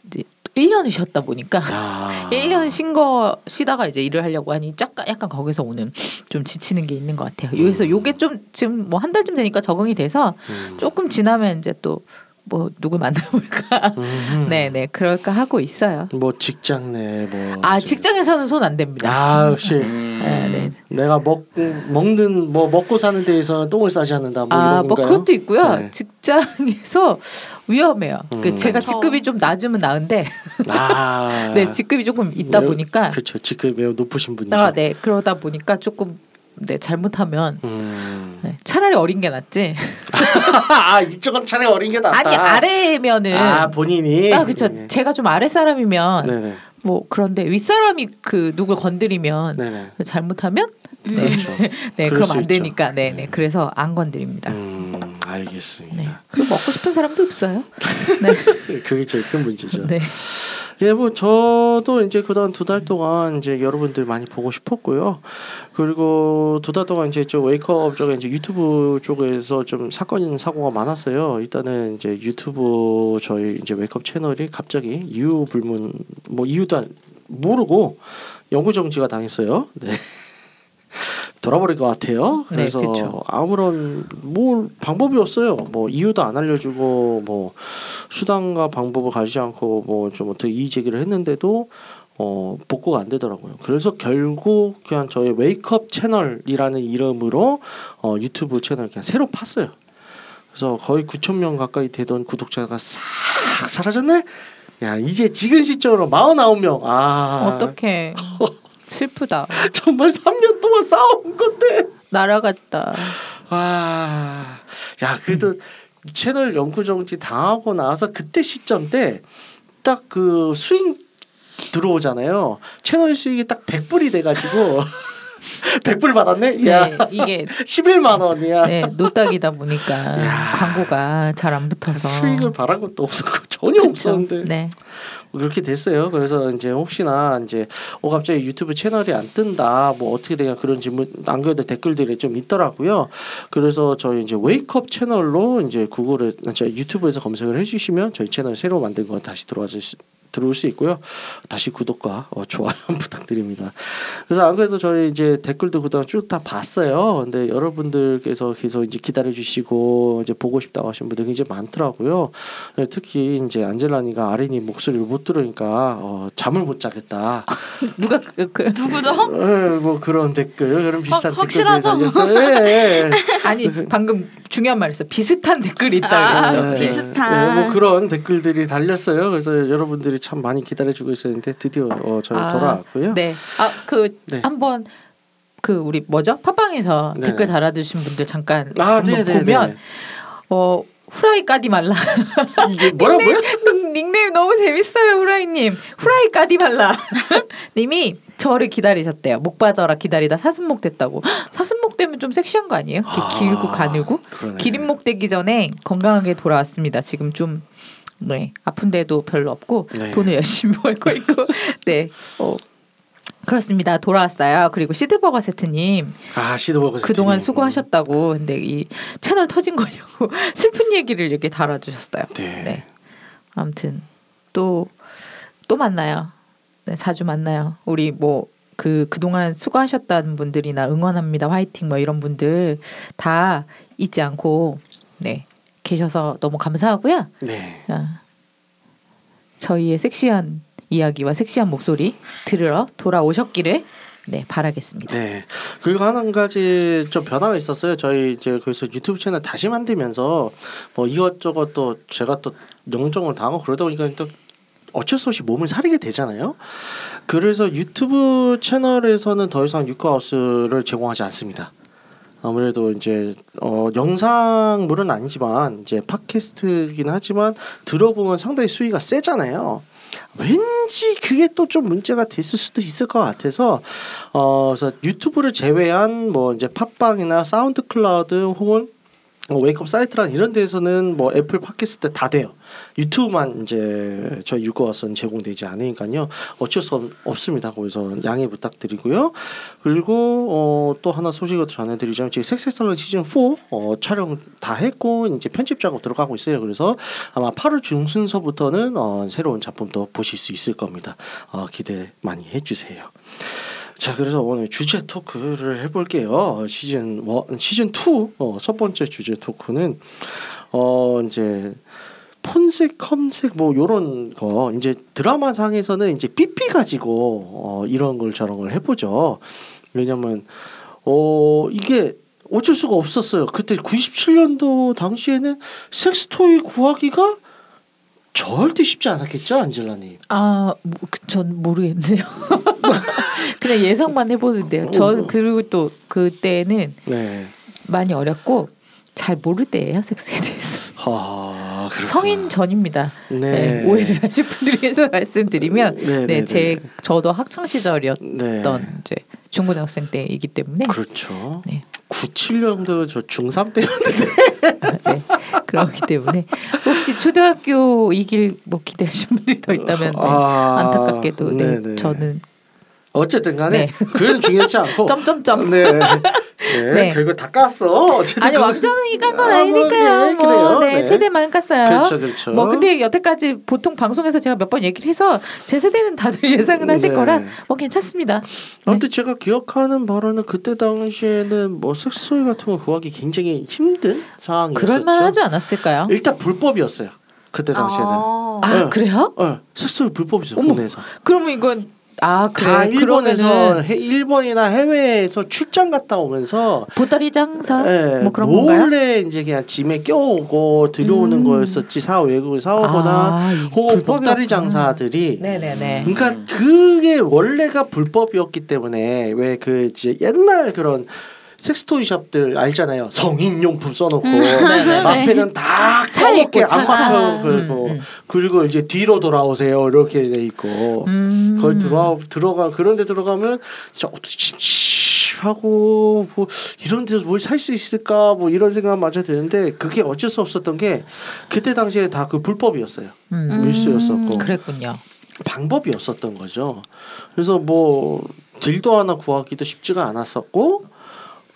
D: 이제 1년을 쉬었다 보니까
E: 아. <laughs>
D: 1년 쉰 거 쉬다가 이제 일을 하려고 하니 약간 약간 거기서 오는 좀 지치는 게 있는 것 같아요. 그래서
E: 음.
D: 요게 좀 지금 뭐 한 달쯤 되니까 적응이 돼서
E: 음.
D: 조금 지나면 이제 또 뭐 누굴 만나볼까
E: 음. <laughs>
D: 네네 그럴까 하고 있어요.
E: 뭐 직장 내뭐
D: 아 직장에서는 손안 댑니다.
E: 아 역시
C: 음.
D: 네, 네.
E: 내가 먹 먹는 뭐 먹고 사는 데에서는 똥을 싸지 않는다 뭐
D: 아,
E: 이런
D: 뭐
E: 건가요?
D: 그것도 있고요.
E: 네.
D: 직장에서 <laughs> 위험해요. 그
E: 음.
D: 제가
B: 그쵸.
D: 직급이 좀 낮으면 나은데,
E: 아. <laughs>
D: 네 직급이 조금 있다
E: 매우-
D: 보니까,
E: 그렇죠. 직급이 매우 높으신 분이죠.
D: 아, 네 그러다 보니까 조금 네 잘못하면
E: 음.
D: 네, 차라리 어린 게 낫지. <laughs>
E: 아 이쪽은 차라리 어린 게 낫다.
D: 아니 아래면은
E: 아 본인이.
D: 아 그렇죠.
E: 네.
D: 제가 좀 아래 사람이면
E: 네네.
D: 뭐 그런데 윗 사람이 그 누굴 건드리면
E: 네네.
D: 잘못하면 네,
E: 그렇죠. <laughs>
D: 네 그럼
E: 수
D: 안. 되니까 네네
E: 네.
D: 그래서 안 건드립니다.
E: 음 알겠습니다.
D: 네. 그 먹고 싶은 사람도 없어요. <laughs> 네.
E: 그게 제일 큰 문제죠.
D: 네.
E: 예, 뭐 저도 이제 그동안 두 달 동안 이제 여러분들 많이 보고 싶었고요. 그리고 두 달 동안 이제 저 웨이크업 쪽에 이제 유튜브 쪽에서 좀 사건 사고가 많았어요. 일단은 이제 유튜브 저희 이제 웨이크업 채널이 갑자기 이유 불문 뭐 이유도 안- 모르고 영구 정지가 당했어요. 네. 돌아버릴 것 같아요.
D: 네,
E: 그래서
D: 그쵸.
E: 아무런 뭐 방법이 없어요. 뭐 이유도 안 알려주고 뭐 수단과 방법을 가리지 않고 뭐 좀 어떻게 이의 제기를 했는데도 어 복구가 안 되더라고요. 그래서 결국 그냥 저희 웨이크업 채널이라는 이름으로 어 유튜브 채널 그냥 새로 팠어요. 그래서 거의 9천 명 가까이 되던 구독자가 싹 사라졌네. 야 이제 지금 시점으로 49명. 아
D: 어떻게 <laughs> 슬프다. <laughs>
E: 정말 3년 동안 쌓아온 건데.
D: 날아갔다.
E: 와, 야 그래도 채널 영구 정지 당하고 나서 그때 시점 때 딱 그 수익 들어오잖아요. 채널 수익이 딱 100불이 돼가지고 <laughs> 100불 받았네. 야,
D: 네, 이게 <laughs>
E: 11만 원이야.
D: 네, 노딱이다 보니까
E: 야.
D: 광고가 잘 안 붙어서
E: 수익을 바란 것도 없었고 전혀
D: 그쵸.
E: 없었는데
D: 네.
E: 뭐 그렇게 됐어요. 그래서 이제 혹시나 이제 어 갑자기 유튜브 채널이 안 뜬다. 뭐 어떻게 되냐 그런 질문 안 그래도 댓글들이 좀 있더라고요. 그래서 저희 이제 웨이크업 채널로 이제 구글에 저 유튜브에서 검색을 해주시면 저희 채널 새로 만든 거 다시 들어와 주 들어올 수 있고요. 다시 구독과 어, 좋아요 <laughs> 부탁드립니다. 그래서 안 그래도 저희 이제 댓글도 그동안 쭉 다 봤어요. 근데 여러분들께서 계속 이제 기다려 주시고 이제 보고 싶다고 하신 분들 굉장히 많더라고요. 네, 특히 이제 안젤라니가 아린이 목소리를 못 들으니까 어, 잠을 못 자겠다. <laughs>
D: 누가 그, 그
B: 누구죠?
E: 에, 뭐 그런 댓글 그런 비슷한
B: 확-
E: 댓글들이
B: 확실하죠?
E: 달렸어요. <laughs> 예, 예.
D: 아니 방금 중요한 말 했어. 비슷한 댓글이 있다
B: 아,
D: 그랬어.
E: 네,
B: 비슷한.
E: 네, 뭐 그런 댓글들이 달렸어요. 그래서 여러분들이 참 많이 기다려주고 있었는데 드디어 어, 저희
D: 아,
E: 돌아왔고요.
D: 네. 아그
E: 네.
D: 한번 그 우리 뭐죠? 팟빵에서
E: 네.
D: 댓글 달아주신 분들 잠깐
E: 아,
D: 한번
E: 네, 네,
D: 보면
E: 네.
D: 어 후라이 까디 말라.
E: 이게 뭐라고요?
D: 닉네임 너무 재밌어요, 후라이님. 후라이 까디 말라. <laughs> 님이 저를 기다리셨대요. 목 빠져라 기다리다 사슴목 됐다고. <gasps> 사슴목 되면 좀 섹시한 거 아니에요? 이렇게
E: 아,
D: 길고 가늘고.
E: 그러네.
D: 기린목 되기 전에 건강하게 돌아왔습니다. 지금 좀 네, 아픈 데도 별로 없고
E: 네.
D: 돈을 열심히 벌고 있고 <laughs> 네. 어, 그렇습니다. 돌아왔어요. 그리고 시드버거 세트님
E: 아 시드버거
D: 그동안
E: 세트님.
D: 수고하셨다고 근데 이 채널 터진 거냐고 <laughs> 슬픈 얘기를 이렇게 달아주셨어요.
E: 네.
D: 네. 아무튼 또 또 만나요. 네, 자주 만나요. 우리 뭐 그 그동안 수고하셨다는 분들이나 응원합니다. 화이팅 뭐 이런 분들 다 잊지 않고 네. 계셔서 너무 감사하고요.
E: 네.
D: 아, 저희의 섹시한 이야기와 섹시한 목소리 들으러 돌아오셨기를 네, 바라겠습니다.
E: 네. 그리고 한 가지 좀 변화가 있었어요. 저희 이제 그래서 유튜브 채널 다시 만들면서 뭐 이것저것 또 제가 또 영정을 당하고 그러다 보니까 또 어쩔 수 없이 몸을 사리게 되잖아요. 그래서 유튜브 채널에서는 더 이상 유쿠하우스를 제공하지 않습니다. 아무래도 이제 어 영상물은 아니지만 이제 팟캐스트긴 하지만 들어보면 상당히 수위가 세잖아요. 왠지 그게 또 좀 문제가 됐을 수도 있을 것 같아서 어 그래서 유튜브를 제외한 뭐 이제 팟빵이나 사운드 클라우드 혹은 뭐 웨이크업 사이트라든 이런 데에서는 뭐 애플 팟캐스트 다 돼요. 유튜브만 이제 저희 유튜브에선 제공되지 않으니까요. 어쩔 수 없, 없습니다. 거기서 양해 부탁드리고요. 그리고 어, 또 하나 소식을 전해드리자면 지금 섹스살론 시즌 4 어, 촬영 다 했고 이제 편집 작업 들어가고 있어요. 그래서 아마 8월 중순서부터는 어, 새로운 작품도 보실 수 있을 겁니다. 어, 기대 많이 해주세요. 자 그래서 오늘 주제 토크를 해볼게요. 시즌 원 시즌 2 어, 첫 번째 주제 토크는 어 이제 폰색, 컴색 뭐 요런 거 이제 드라마 상에서는 이제 삐삐 가지고 어 이런 걸 저런 걸 해보죠. 왜냐면 어 이게 어쩔 수가 없었어요. 그때 97년도 당시에는 섹스토이 구하기가 절대 쉽지 않았겠죠, 안젤라님.
D: 아, 뭐, 그, 전 모르겠네요. <laughs> 그냥 예상만 해보는데요. 저
E: 어.
D: 그리고 또 그때는
E: 네.
D: 많이 어렸고 잘 모를 때예요 섹스에 대해서.
E: 하,
D: 성인 전입니다.
E: 네.
D: 네, 오해를 하실 분들에 대해서 <laughs> 말씀드리면
E: 네, 네,
D: 네, 제
E: 네.
D: 저도 학창 시절이었던
E: 네.
D: 이제 중고등학생 때이기 때문에
E: 그렇죠.
D: 네.
E: 97년도 저 중3 때였는데 <laughs>
D: 네, 그렇기 때문에 혹시 초등학교 이길 뭐 기대하신 분들이 더 있다면 네,
E: 아,
D: 안타깝게도 네. 저는
E: 어쨌든 간에
D: 네. <laughs>
E: 그건 중요하지 않고
D: 점점점
E: 네. 네. <laughs>
D: 네.
E: 결국 다 깠어.
D: 아니
E: 그건-
D: 왕정이 깐 건
E: 아, 뭐,
D: 아니니까요.
E: 네,
D: 뭐. 네,
E: 네.
D: 세대만 깠어요.
E: 그렇죠, 그렇죠.
D: 뭐 근데 여태까지 보통 방송에서 제가 몇 번 얘기를 해서 제 세대는 다들 <laughs> 예상은 하실
E: 네.
D: 거라 뭐 괜찮습니다.
E: 아무튼 제가 기억하는 바로는 그때 당시에는 뭐 섹스토이 같은 거 구하기 굉장히 힘든 상황이었었죠.
D: 그럴 만하지 않았을까요?
E: 일단 불법이었어요. 그때 당시에는.
B: 아,
D: 아
E: 네.
D: 그래요?
E: 어, 불법이었어요.
D: 어머.
E: 국내에서.
D: 그러면 이건 아 그래
E: 다 일본에서 해, 일본이나 해외에서 출장 갔다 오면서
D: 보따리 장사
E: 예,
D: 뭐 그런 건가요?
E: 몰래 이제 그냥 짐에 껴오고 들여오는
D: 음.
E: 거였었지 사 외국에 사오거나
D: 아, 이
E: 혹은 보따리. 장사들이
D: 네네네.
E: 그러니까 그게 원래가 불법이었기 때문에 왜그 이제 옛날 그런 섹스토이 샵들 알잖아요 성인용품 써놓고
D: 네네. <laughs>
E: 앞에는
D: 다차
E: 까맣게
D: 있고, 차,
E: 안마처럼
D: 차.
E: 그리고
D: 음, 음.
E: 그리고 이제 뒤로 돌아오세요 이렇게 돼 있고
D: 음.
E: 그걸 들어가 들어가 그런데 들어가면 진짜 어떻게 심심하고 뭐 이런 데서 뭘 살 수 있을까 뭐 이런 생각마저 드는데 그게 어쩔 수 없었던 게 그때 당시에 다 그 불법이었어요
D: 음.
E: 밀수였었고
D: 그랬군요.
E: 방법이 없었던 거죠. 그래서 뭐 딜도 하나 구하기도 쉽지가 않았었고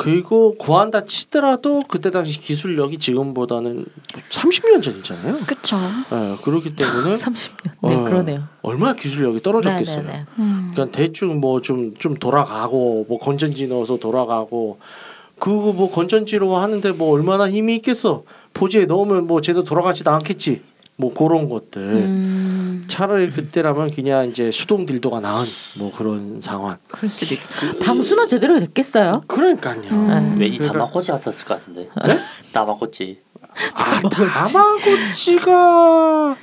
E: 그리고 구한다 치더라도 그때 당시 기술력이 지금보다는 30년 전이잖아요.
B: 그쵸.
E: 예, 그렇기 때문에 <laughs>
D: 30년. 네,
E: 어,
D: 그러네요.
E: 얼마나 기술력이 떨어졌겠어요.
D: 네네네.
B: 음.
E: 그냥 대충 뭐좀좀 돌아가고 뭐 건전지 넣어서 돌아가고 그거 뭐 건전지로 하는데 뭐 얼마나 힘이 있겠어. 포지에 넣으면 뭐 제대로 돌아가지도 않겠지. 뭐 그런 것들.
B: 음.
E: 차라리 그때라면 그냥 이제 수동 딜도가 나은 뭐 그런 상황.
D: 그럴 수도 있고. 방수는 제대로 됐겠어요?
E: 그러니까요.
B: 음.
C: 왠지
E: 그러니까-
C: 다마코치 같았을 것 같은데.
E: 네?
C: 다마코치.
E: 아 다마고치가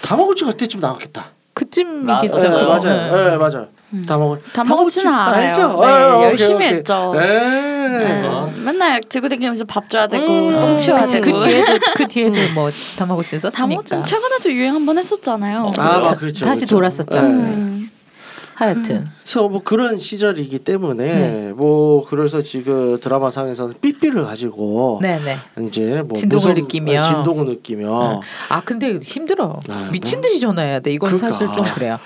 E: 다마고치가 그때쯤 나왔겠다.
D: 그쯤이겠죠.
C: 나왔었어요.
E: 네, 맞아요.
D: 네.
E: 네, 맞아요.
B: 음.
E: 다마고
B: 다마고치는 알아요.
E: 알죠?
B: 네,
E: 아,
B: 열심히
E: 오케이.
B: 했죠.
E: 네.
B: 네.
C: 어.
B: 맨날 들고 다니면서 밥 줘야 되고
E: 음.
B: 똥 치워야
D: 그치,
B: 되고.
D: 그 뒤에도 그 뒤에도 뭐 다마고치는 썼으니까.
B: 다모진 최근에도 유행 한번 했었잖아요.
E: 아,
C: 다-
E: 그렇죠.
D: 다시
E: 그렇죠.
D: 돌았었죠.
E: 네.
B: 음.
D: 하여튼
E: 그래서 뭐 그런 시절이기 때문에
D: 네.
E: 뭐 그래서 지금 드라마 상에서는 삐삐를 가지고
D: 네네.
E: 이제 뭐
D: 진동을
E: 무선-
D: 느끼며.
E: 진동을 느끼며
D: 아 근데 힘들어.
E: 네,
D: 미친 듯이 전화해야 돼. 이건
E: 그러니까.
D: 사실 좀 그래요.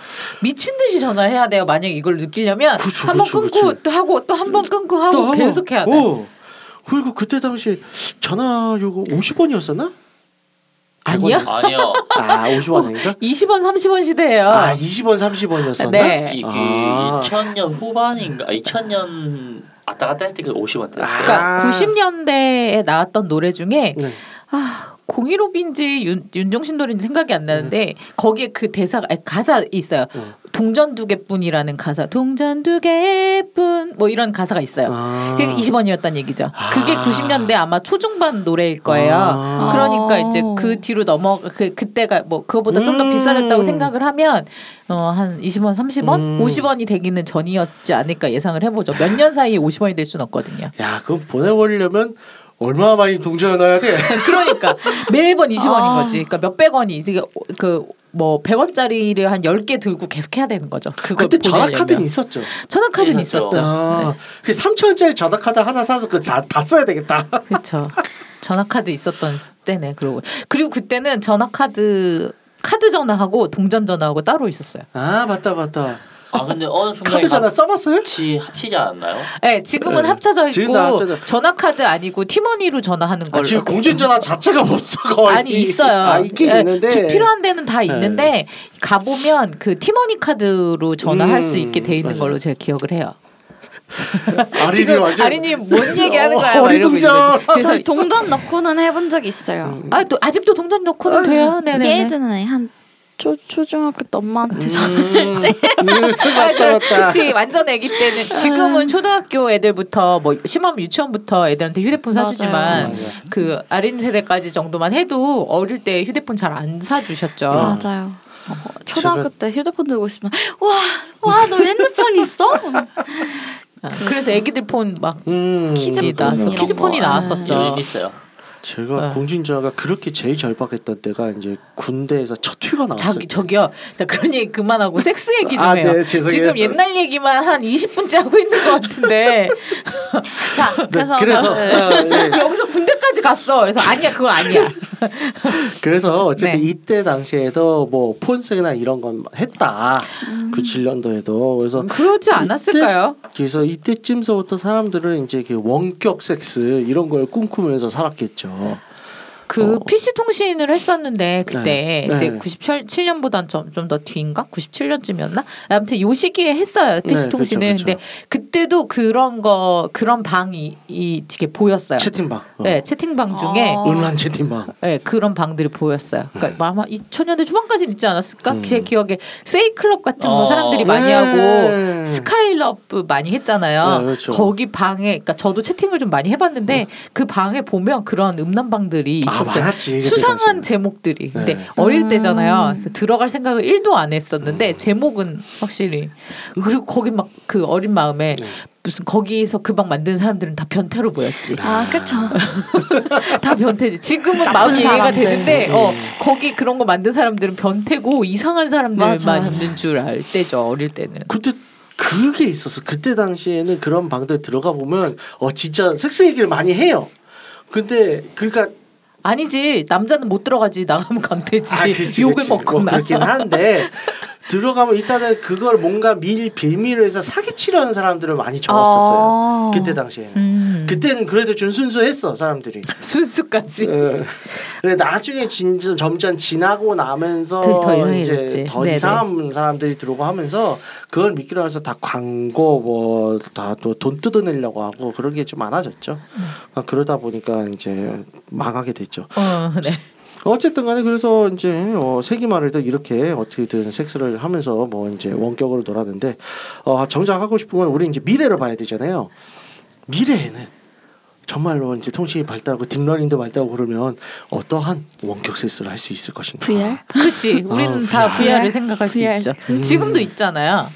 D: 미친 듯이 전화를 해야 돼요. 만약 이걸 느끼려면 한 번 끊고. 또 하고 또 한 번 끊고 하고 계속 해야 돼.
E: 어. 그리고 그때 당시 전화 요금 50원이었었나?
D: 아니야?
C: 아니요.
E: 아 50원 아닌가?
D: 20원 30원 시대예요.
E: 아 20원 30원이었었나?
D: 네.
C: 이게
E: 아.
C: 2000년 후반인가? 2000년 왔다 갔다 했을 때 50원 됐어요.
E: 아.
D: 그러니까 90년대에 나왔던 노래 중에
E: 네.
D: 아 공일오빈지 윤, 윤종신 노래인지 생각이 안 나는데 거기에 그 대사가 아니, 가사 있어요.
E: 음.
D: 동전 두 개뿐이라는 가사. 동전 두 개뿐 뭐 이런 가사가 있어요.
E: 아.
D: 그게 20원이었단 얘기죠. 그게
E: 아.
D: 90년대 아마 초중반 노래일 거예요.
E: 아.
D: 그러니까
B: 아.
D: 이제 그 뒤로 넘어 그 그때가 뭐 그거보다 좀더
E: 음.
D: 비싸졌다고 생각을 하면 어한 20원, 30원,
E: 음.
D: 50원이 되기는 전이었지 않을까 예상을 해보죠. 몇 년 사이에 50원이 될 수는 없거든요.
E: 야 그럼 보내버리려면 얼마나 많이 동전을 넣어야 돼? <laughs>
D: 그러니까 매번 20원인
B: 아.
D: 거지. 그러니까 몇백 원이 이게 그 뭐 100원짜리를 한 10개 들고 계속 해야 되는 거죠. 그걸
E: 그때 전화
D: 보내려면.
E: 카드는 있었죠.
D: 전화 카드는
C: 있었죠.
D: 있었죠.
E: 아, 그 3천 원짜리 전화 카드 하나 사서 그다 다 써야 되겠다. <laughs>
D: 그렇죠. 전화 카드 있었던 때네. 그리고 그리고 그때는 전화 카드 카드 전화하고 동전 전화하고 따로 있었어요.
E: 아 맞다 맞다.
C: 아 근데 어느 순간
E: 카드 전화 써봤어요?
C: 같이 합치지 않았나요?
D: 네, 지금은
E: 네.
D: 합쳐져 있고
E: 합쳐져-
D: 전화 카드 아니고 티머니로 전화하는
E: 아,
D: 걸로.
E: 지금 공중 전화 자체가 없어 거의.
D: 아니 있어요.
E: 아 있긴
D: 예,
E: 있는데.
D: 지- 필요한 데는 다 있는데 가 보면 그 티머니 카드로 전화할
E: 음,
D: 수 있게 돼 있는
E: 맞아요.
D: 걸로 제가 기억을 해요. <laughs> 지금
E: 완전-
D: 아린이 뭔 <laughs> 얘기하는 거야?
E: 어.
D: 그래서
B: 저희 동전 넣고는 해본 적이 있어요.
D: 아또 아직도 동전 넣고는 돼요. 네네.
B: 예전에 한 초, 초중학교 때 엄마한테 전
E: 음, <laughs> 음,
D: 아,
E: 맞다
D: 그,
E: 맞다.
D: 그치 완전 애기 때는 지금은 초등학교 애들부터 뭐 심하면 유치원부터 애들한테 휴대폰. 사주지만
E: 맞아요.
D: 그 아린 세대까지 정도만 해도 어릴 때 휴대폰 잘 안 사주셨죠.
B: 맞아요. 어, 초등학교 때 휴대폰 들고 있으면 와 와 너 핸드폰 있어?
D: 아, 그래서 애기들 폰막
E: 음.
B: 이런
D: 키즈폰이
B: 거.
D: 나왔었죠.
C: 있어요.
E: 제가
D: 네.
E: 공중전화가 그렇게 제일 절박했던 때가 이제 군대에서 첫 휴가 나왔어요.
D: 자기 저기요. 자 그런 얘기 그만하고 섹스 <laughs> 얘기 좀
E: 아,
D: 해요.
E: 네, 죄송해요.
D: 지금 옛날 얘기만 한 20분째 하고 있는 것 같은데 <laughs>
B: 자 그래서
E: 그래서
B: 네.
E: 아, <laughs> 예.
D: 여기서 군대까지 갔어. 그래서 아니야 그거 아니야.
E: 그래서 어쨌든
D: 네.
E: 이때 당시에도 뭐 폰세나 이런 건 했다.
B: 음.
E: 97년도에도 그래서
D: 그러지 않았을까요?
E: 그래서 이때쯤서부터 사람들은 이제 그 원격 섹스 이런 걸 꿈꾸면서 살았겠죠.
D: ど 그
E: 어.
D: PC 통신을 했었는데 그때
E: 네.
D: 그때
E: 네.
D: 97년보단 좀좀 더 뒤인가? 97년쯤이었나? 아무튼 요 시기에 했어요. PC
E: 네,
D: 통신을.
E: 그렇죠,
D: 근데 그때도 그런 거 그런 방이 이 이게 보였어요.
E: 채팅방. 어.
D: 네, 채팅방 중에
B: 아.
E: 채팅방.
D: 네, 그런 방들이 보였어요. 그러니까 아마 2000년대 초반까지는 있지 않았을까?
E: 음.
D: 제 기억에 세이클럽 같은 거
C: 어.
D: 사람들이 많이
E: 네.
D: 하고 스카이러브 많이 했잖아요.
E: 네, 그렇죠.
D: 거기 방에 그러니까 저도 채팅을 좀 많이 해 봤는데 그 방에 보면 그런 음란방들이
E: 아. 많았지. 그때
D: 수상한. 제목들이. 근데
E: 네.
D: 어릴
B: 음.
D: 때잖아요. 그래서 들어갈 생각을 1도 안 했었는데 제목은 확실히 그리고 거기 막 그 어린 마음에
E: 네.
D: 무슨 거기서 그 방 만든 사람들은 다 변태로 보였지.
B: 아 그쵸. <laughs>
D: 다 변태지. 지금은 마음이 이해가. 되는데
E: 음.
D: 어 거기 그런 거 만든 사람들은 변태고 이상한 사람들만
B: 맞아, 맞아.
D: 있는 줄 알 때죠. 어릴 때는.
E: 그때 그게 있었어. 그때 당시에는 그런 방들 들어가 보면 어 진짜 섹스 얘기를 많이 해요. 근데 그러니까
D: 아니지. 남자는 못 들어가지. 나가면 강태지.
E: 아, 그렇지,
D: 욕을
E: 그렇지.
D: 먹거나.
E: 뭐 그렇긴 한데 <laughs> 들어가면 일단은 그걸 뭔가 밀 빌미로 해서 사기치려는 사람들을 많이 적었었어요.
B: 아.
E: 그때 당시에는.
D: 음.
E: 그때는 그래도 좀 순수했어 사람들이. <laughs>
D: 순수까지.
E: 예. 근데 나중에 진짜 점점 지나고 나면서
D: 더- 더
E: 이제. 더
D: 네네.
E: 이상한 사람들이 들어오고 하면서 그걸 믿기로 해서 다 광고 뭐 다 또 돈 뜯어내려고 하고 그런 게 좀 많아졌죠.
D: 음.
E: 아, 그러다 보니까 이제 망하게 됐죠.
D: 어, 네.
E: 어쨌든 간에 그래서 이제 어, 세기말에도 이렇게 어떻게든 섹스를 하면서 뭐 이제 원격으로 놀았는데 어, 정작 하고 싶은 건 우리 이제 미래를 봐야 되잖아요. 미래에는 정말로 이제 통신이 발달하고 deep learning도 발달하고 그러면 어떠한 원격 섹스를 할 수 있을 것인가?
B: VR?
D: 그렇지. 우리는 다
E: VR.
D: VR을 생각할 수
B: VR.
D: 있죠.
E: 음.
D: 지금도 있잖아요.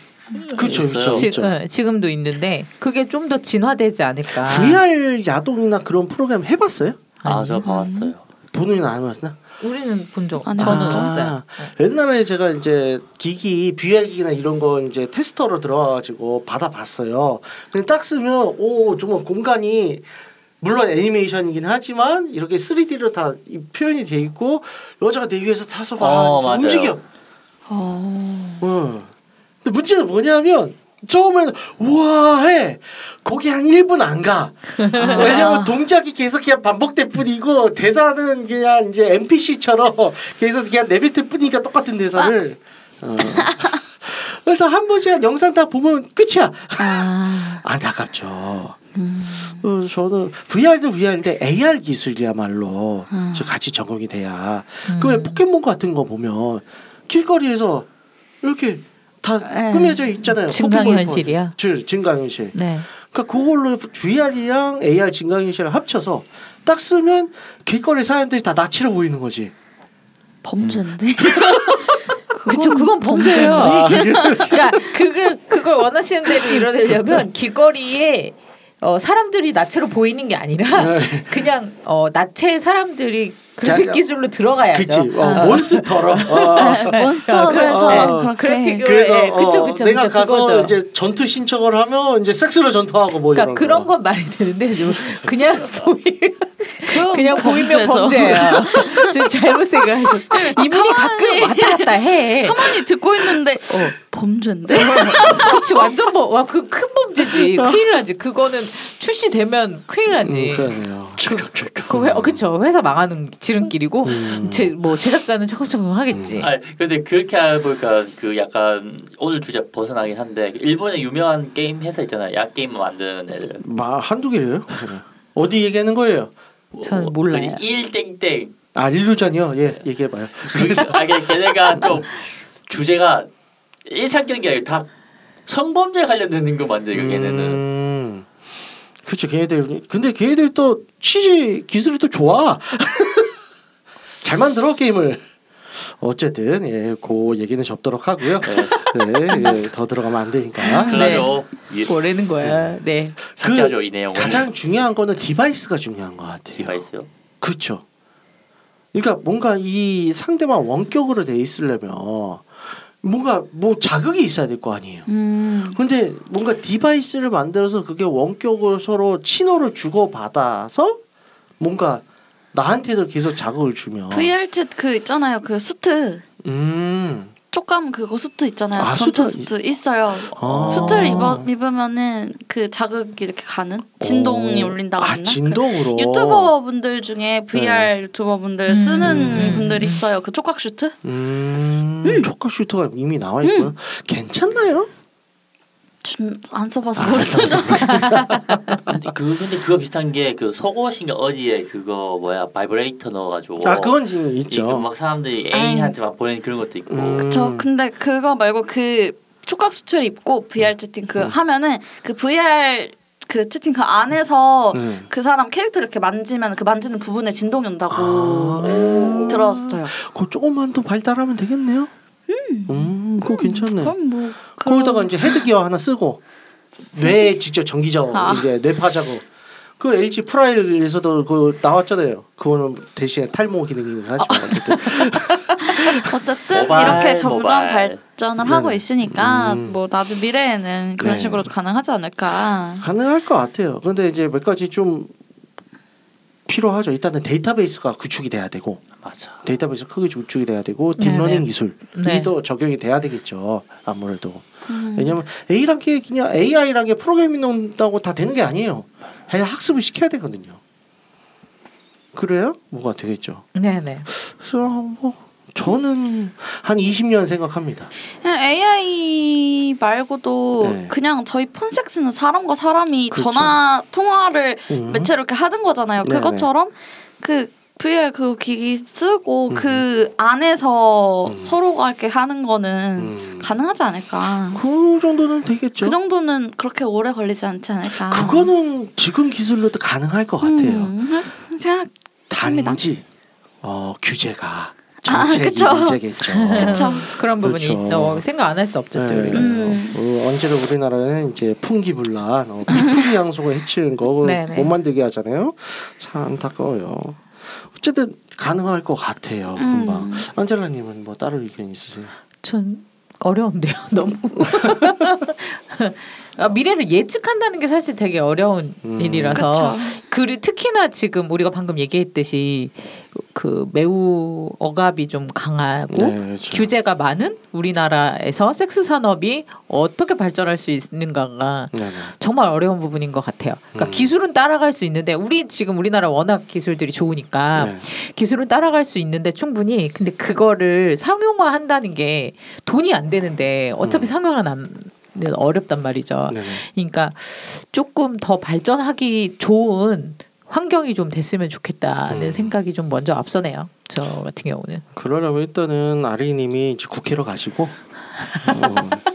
E: 그렇죠, 그렇죠.
C: 있어요.
D: 지,
E: 있죠.
D: 어, 지금 도 있는데 그게 좀 더 진화되지 않을까.
E: VR 야동이나 그런 프로그램 해봤어요?
C: 아 저 봐왔어요.
E: 본인은 안 해봤나?
D: 우리는 본 적,
B: 아니,
D: 저는
B: 아.
D: 없어요.
E: 옛날에 제가 이제 기기 VR 기기나 이런 거 이제 테스터로 들어가가지고 받아봤어요. 근데 딱 쓰면 오 정말 공간이 물론 애니메이션이긴 하지만 이렇게 3D로 다이 표현이 돼 있고 여자가 내 위에서 타서 막
C: 어.
E: 움직여.
B: 어.
E: 어. 근데 문제는 뭐냐면 처음에는 우와해 거기 한 1분 안 가. <laughs> 왜냐면 동작이 계속 그냥 반복될 뿐이고 대사는 그냥 이제 NPC처럼 계속 그냥 내뱉을 뿐이니까 똑같은 대사를. 어. <laughs> 그래서 한 번씩 영상 다 보면 끝이야.
B: 아. <laughs>
E: 안타깝죠.
B: 음.
E: 어, 저는 VR도 VR인데 AR 기술이야말로
B: 음.
E: 저 같이 적용이 돼야.
D: 음.
E: 그왜 포켓몬 같은 거 보면 길거리에서 이렇게 다
B: 에.
E: 꾸며져 있잖아요.
D: 증강현실이야?
E: 저 증강현실.
D: 네.
E: 그러니까 그걸로 VR이랑 AR 증강현실을 합쳐서 딱 쓰면 길거리 사람들이 다 나치로 보이는 거지.
B: 범죄인데. <laughs>
D: 그쵸, 그건 범죄예요.
E: 아. <laughs>
D: 그러니까 그걸 그걸 원하시는 대로 이뤄내려면 길거리에 어, 사람들이 나체로 보이는 게 아니라
E: 네.
D: 그냥 어, 나체 사람들이 그래픽
E: 자,
D: 기술로 들어가야죠.
E: 그치. 어, 몬스터로. <laughs> 어.
B: 몬스터들처럼
E: 어,
B: 그렇게.
D: 그래픽
E: 그래서
D: 예, 그쵸,
E: 어,
D: 그쵸,
E: 내가
D: 그쵸,
E: 가서
D: 그거죠.
E: 이제 전투 신청을 하면 이제 섹스로 전투하고 뭐
D: 그러니까
E: 이런
D: 그런
E: 거.
D: 건 말이 되는데 좀 <laughs> 그냥 보이 그냥 보이면. 범죄야. <laughs> 좀 잘못 생각하셨어. 이분이 가끔 왔다 갔다 해.
B: 가만히 듣고 있는데 어, 범죄인데. <laughs>
D: 그렇지 완전 뭐와그 큰 범죄지. 큰일 나지. 그거는 출시되면 큰일 나지.
E: 음, 그러네요.
D: 그 회, 어, 그쵸 회사 망하는 지름길이고
E: 음.
D: 제 뭐 제작자는 적극적극 하겠지.
C: 아 근데 그렇게 해보니까 그 약간 오늘 주제 벗어나긴 한데 일본의 유명한 게임 회사 있잖아요. 약 게임 만드는 애들.
E: 마 한두 개예요? 어디 얘기하는 거예요?
D: 저는 몰라요.
C: 일 땡땡.
E: 아 일루전이요? 예 얘기해 봐요.
C: 그래서 아 걔- 걔네가 좀 주제가 일상적인 게 아니라 다 성범죄 관련되는 거 만들고 걔네는.
E: 음, 그렇죠. 걔네들 근데 걔네들 또 취지 기술이 또 좋아. <laughs> 잘 만들어 게임을. 어쨌든 예, 그 얘기는 접도록 하고요. 네, 예, 더 들어가면 안 되니까.
C: 그래가지고 이
D: 뭐라는 거야. 네.
C: 삭제하죠 이 내용을.
E: 가장 중요한 거는 device가 중요한 것 같아요.
C: device요.
E: 그렇죠. 그러니까 뭔가 이 상대방 원격으로 돼 있으려면 뭔가 뭐 자극이 있어야 될 거 아니에요.
B: 음.
E: 근데 뭔가 device를 만들어서 그게 원격으로 서로 신호를 주고 받아서 뭔가 나한테도 계속 자극을 주면
B: VRChat 그 있잖아요. 그 수트.
E: 음.
B: 촉감 그거 수트 있잖아요.
E: 아,
B: 전체
E: 수트
B: 수트 있어요.
E: 아.
B: 수트를 입어, 입으면은 그 자극이 이렇게 가는 진동이
E: 오.
B: 울린다고
E: 아
B: 했나?
E: 진동으로
B: 그 유튜버 분들 중에 VR 유튜버 분들
D: 음.
B: 쓰는
D: 음.
B: 분들이 있어요. 그 촉각 슈트?
E: 음, 촉각 슈트가 이미 나와 있고요. 괜찮나요?
B: 준- 안 써봐서
E: 아,
B: 모르겠어요. <laughs>
C: 근데 그 근데 그거 비슷한 게 그 속옷인가 어디에 그거 뭐야 바이브레이터 넣어가지고.
E: 아 그건 지금 있죠.
C: 막 사람들이 애인한테 막 보내는 그런 것도 있고.
E: 음.
B: 그쵸. 근데 그거 말고 그 촉각 수트를 입고 VR 채팅 그
E: 음.
B: 하면은 그 VR 그 채팅 그 안에서
E: 음.
B: 그 사람 캐릭터를 이렇게 만지면 그 만지는 부분에 진동이 온다고
E: 아.
B: 들었어요.
E: 그거 조금만 더 발달하면 되겠네요. 음, 그거 괜찮네.
B: 그럼 뭐 그럼-
E: 이제 헤드기어 하나 쓰고 뇌에 직접 전기 작업
B: 아.
E: 이제 뇌파 작업. 그 LG 프라엘에서도 그 나왔잖아요. 그거는 대신에 탈모 기능이긴 하지만 어쨌든 <laughs>
B: 어쨌든
C: 모바일,
B: 이렇게 점점
C: 모바일.
B: 발전을. 하고 있으니까
E: 음.
B: 뭐 나중 미래에는 그런
E: 네.
B: 식으로 가능하지 않을까.
E: 가능할 것 같아요. 근데 이제 몇 가지 좀 필요하죠. 일단은 데이터베이스가 구축이 돼야 되고
C: 맞아.
E: 데이터베이스 크게 구축이 돼야 되고 딥러닝
D: 네네.
E: 기술이
D: 네.
E: 더 적용이 돼야 되겠죠. 아무래도
B: 음.
E: 왜냐면 A란 게 그냥 AI란 게 프로그래밍 넣는다고 다 되는 게 아니에요. 그냥 학습을 시켜야 되거든요. 그래야 뭐가 되겠죠.
D: 네네.
E: 그래서 뭐 저는 한 20년 생각합니다.
B: 그냥 AI 말고도
E: 네.
B: 그냥 저희 폰섹스는 사람과 사람이
E: 그렇죠.
B: 전화 통화를
E: 음.
B: 매체로 이렇게 하는 거잖아요.
E: 네네.
B: 그것처럼 그 VR 그 기기 쓰고
E: 음.
B: 그 안에서
E: 음.
B: 서로가 이렇게 하는 거는
E: 음.
B: 가능하지 않을까.
E: 그 정도는 되겠죠.
B: 그 정도는 그렇게 오래 걸리지 않지 않을까.
E: 그거는 지금 기술로도 가능할 것 같아요.
B: 음, 생각 합니다.
E: 단지 어, 규제가
B: 아,
E: 정책이
B: 그쵸.
E: 문제겠죠. <laughs>
B: 그쵸.
D: 그런 부분이
E: 그렇죠.
D: 또 생각 안 할 수 없죠. 또
E: 네.
D: 우리가.
B: 음.
E: 어, 언제나 우리나라는 이제 풍기불란 어, 비풍기 양소가 해치는 거
D: 네네.
E: 못 만들게 하잖아요. 참 안타까워요. 어쨌든 가능할 것 같아요. 금방.
B: 음.
E: 안젤라님은 뭐 다른 의견 있으세요?
D: 전 어려운데요. <laughs> 너무 아, <laughs> 미래를 예측한다는 게 사실 되게 어려운
E: 음.
D: 일이라서. 그리 특히나 지금 우리가 방금 얘기했듯이 그 매우 억압이 좀 강하고
E: 네, 그렇죠.
D: 규제가 많은 우리나라에서 섹스 산업이 어떻게 발전할 수 있는가가
E: 네 네.
D: 정말 어려운 부분인 것 같아요. 그러니까
E: 음.
D: 기술은 따라갈 수 있는데 우리 지금 우리나라 워낙 기술들이 좋으니까
E: 네.
D: 기술은 따라갈 수 있는데 충분히 근데 그거를 상용화한다는 게 돈이 안 되는데 어차피
E: 음.
D: 상용화는 안- 어렵단 말이죠.
E: 네네.
D: 그러니까 조금 더 발전하기 좋은 환경이 좀 됐으면 좋겠다는
E: 음.
D: 생각이 좀 먼저 앞서네요. 저 같은 경우는.
E: 그러려면 일단은 아리님이 이제 국회로 가시고 어,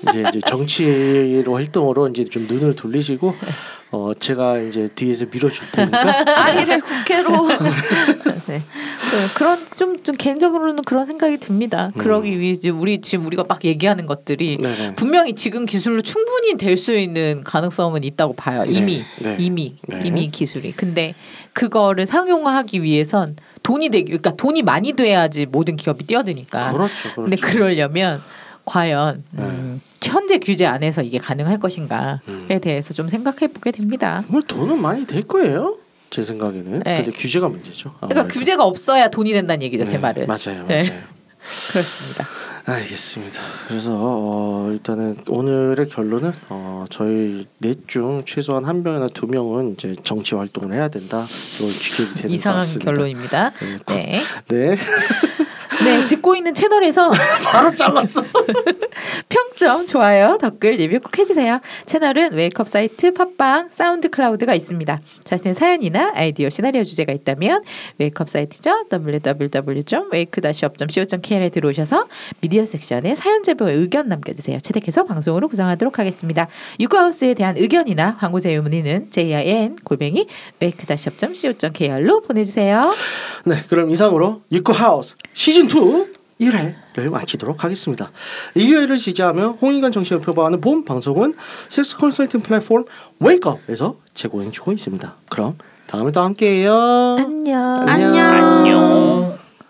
E: 이제, 이제 정치로 활동으로 이제 좀 눈을 돌리시고 <laughs> 어 제가 이제 뒤에서 밀어줄 테니까 <laughs>
B: 아이를 국회로 <laughs>
D: 네. 네, 그런 좀, 좀 개인적으로는 그런 생각이 듭니다.
E: 음.
D: 그러기 위해 우리 지금 우리가 막 얘기하는 것들이
E: 네네.
D: 분명히 지금 기술로 충분히 될 수 있는 가능성은 있다고 봐요.
E: 네,
D: 이미
E: 네.
D: 이미
E: 네.
D: 이미 기술이. 근데 그거를 상용화하기 위해선 돈이 되기 그러니까 돈이 많이 돼야지 모든 기업이 뛰어드니까.
E: 그렇죠, 그렇죠.
D: 근데 그러려면 과연 음, 현재 규제 안에서 이게 가능할 것인가에
E: 음.
D: 대해서 좀 생각해 보게 됩니다.
E: 정말 돈은 많이 될 거예요. 제 생각에는.
D: 네.
E: 근데 규제가 문제죠.
D: 그러니까
E: 아무래도.
D: 규제가 없어야 돈이 된다는 얘기죠, 제
E: 네,
D: 말은.
E: 맞아요,
D: 네.
E: 맞아요. <laughs>
D: 그렇습니다.
E: 알겠습니다. 그래서 어, 일단은 오늘의 결론은 어, 저희 넷 중 최소한 한 명이나 두 명은 이제 정치 활동을 해야 된다. 이걸 지켜야 되는 것
D: 이상한. 결론입니다.
E: 네, 구-
D: 네. <laughs>
E: 네.
D: 네, 듣고 있는 채널에서 <laughs>
E: 바로 잘랐어. <laughs>
D: 평점, 좋아요, 댓글 리뷰 꼭 해주세요. 채널은 웨이크업 사이트, 팟빵, 사운드 클라우드가 있습니다. 자신의 사연이나 아이디어, 시나리오 주제가 있다면 웨이크업 사이트죠. www.wake-up.co.kr에 들어오셔서 미디어 섹션에 사연 제보에 의견 남겨주세요. 채택해서 방송으로 구성하도록 하겠습니다. 유쿠하우스에 대한 의견이나 광고 제휴 문의는 jin 골뱅이 wake-up.co.kr로 보내주세요.
E: 네, 그럼 이상으로 유쿠 하우스 시즌 2 1회를 마치도록 하겠습니다. 1회를 지지하며 홍익관 정신을 표방하는 본 방송은 섹스 컨설팅 플랫폼 웨이크업에서 제공해주고 있습니다. 그럼 다음에 또 함께해요. 안녕.
B: 안녕.
C: 안녕.